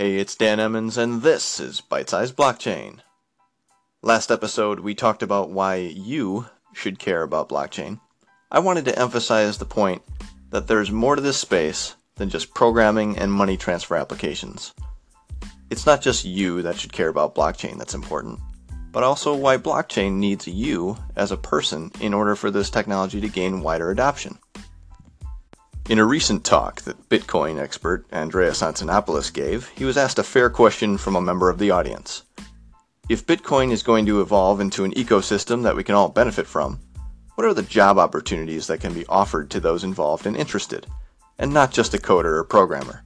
Hey, it's Dan Emmons, and this is Bite Size Blockchain. Last episode, we talked about why you should care about blockchain. I wanted to emphasize the point that there's more to this space than just programming and money transfer applications. It's not just you that should care about blockchain that's important, but also why blockchain needs you as a person in order for this technology to gain wider adoption. In a recent talk that Bitcoin expert Andreas Antonopoulos gave, he was asked a fair question from a member of the audience. If Bitcoin is going to evolve into an ecosystem that we can all benefit from, what are the job opportunities that can be offered to those involved and interested, and not just a coder or programmer?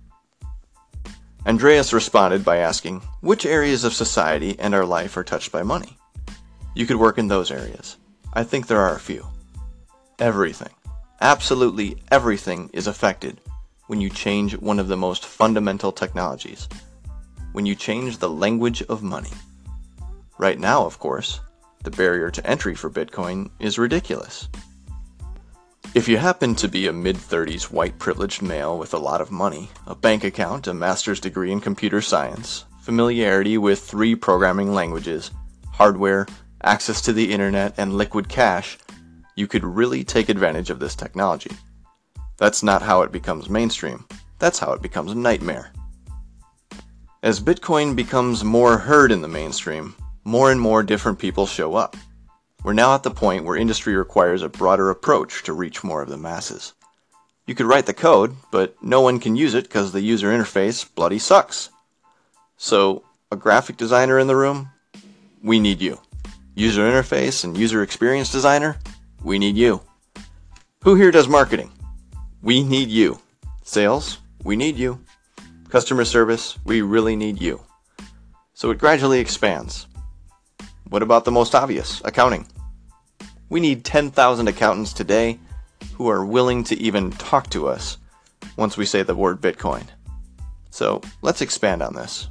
Andreas responded by asking, Which areas of society and our life are touched by money? You could work in those areas. I think there are a few. Everything. Absolutely everything is affected when you change one of the most fundamental technologies, when you change the language of money. Right now, of course, the barrier to entry for Bitcoin is ridiculous. If you happen to be a mid 30s white privileged male with a lot of money, a bank account, a master's degree in computer science, familiarity with three programming languages, hardware, access to the internet, and liquid cash, you could really take advantage of this technology. That's not how it becomes mainstream. That's how it becomes a nightmare. As Bitcoin becomes more heard in the mainstream, more and more different people show up. We're now at the point where industry requires a broader approach to reach more of the masses. You could write the code, but no one can use it because the user interface bloody sucks. So, a graphic designer in the room? We need you. User interface and user experience designer? We need you. Who here does marketing? We need you. Sales? We need you. Customer service? We really need you. So it gradually expands. What about the most obvious accounting? We need 10,000 accountants today who are willing to even talk to us once we say the word Bitcoin. So let's expand on this.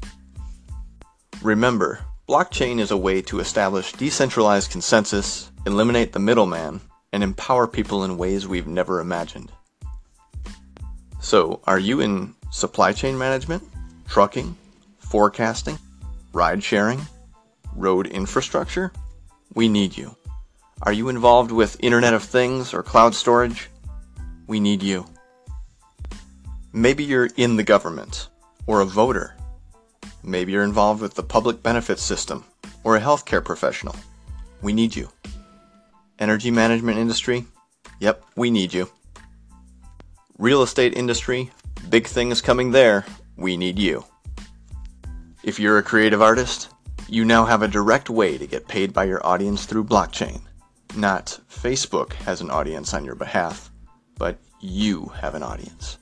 Remember, blockchain is a way to establish decentralized consensus eliminate the middleman, and empower people in ways we've never imagined. So, are you in supply chain management, trucking, forecasting, ride sharing, road infrastructure? We need you. Are you involved with Internet of Things or cloud storage? We need you. Maybe you're in the government or a voter. Maybe you're involved with the public benefits system or a healthcare professional. We need you. Energy management industry, yep, we need you. Real estate industry, big things coming there, we need you. If you're a creative artist, you now have a direct way to get paid by your audience through blockchain. Not Facebook has an audience on your behalf, but you have an audience.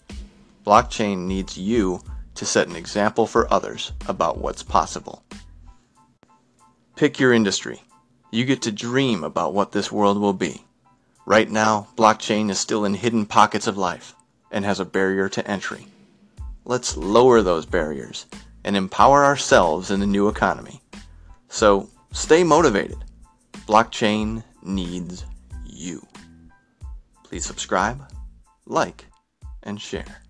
Blockchain needs you to set an example for others about what's possible. Pick your industry. You get to dream about what this world will be. Right now, blockchain is still in hidden pockets of life and has a barrier to entry. Let's lower those barriers and empower ourselves in the new economy. So stay motivated. Blockchain needs you. Please subscribe, like, and share.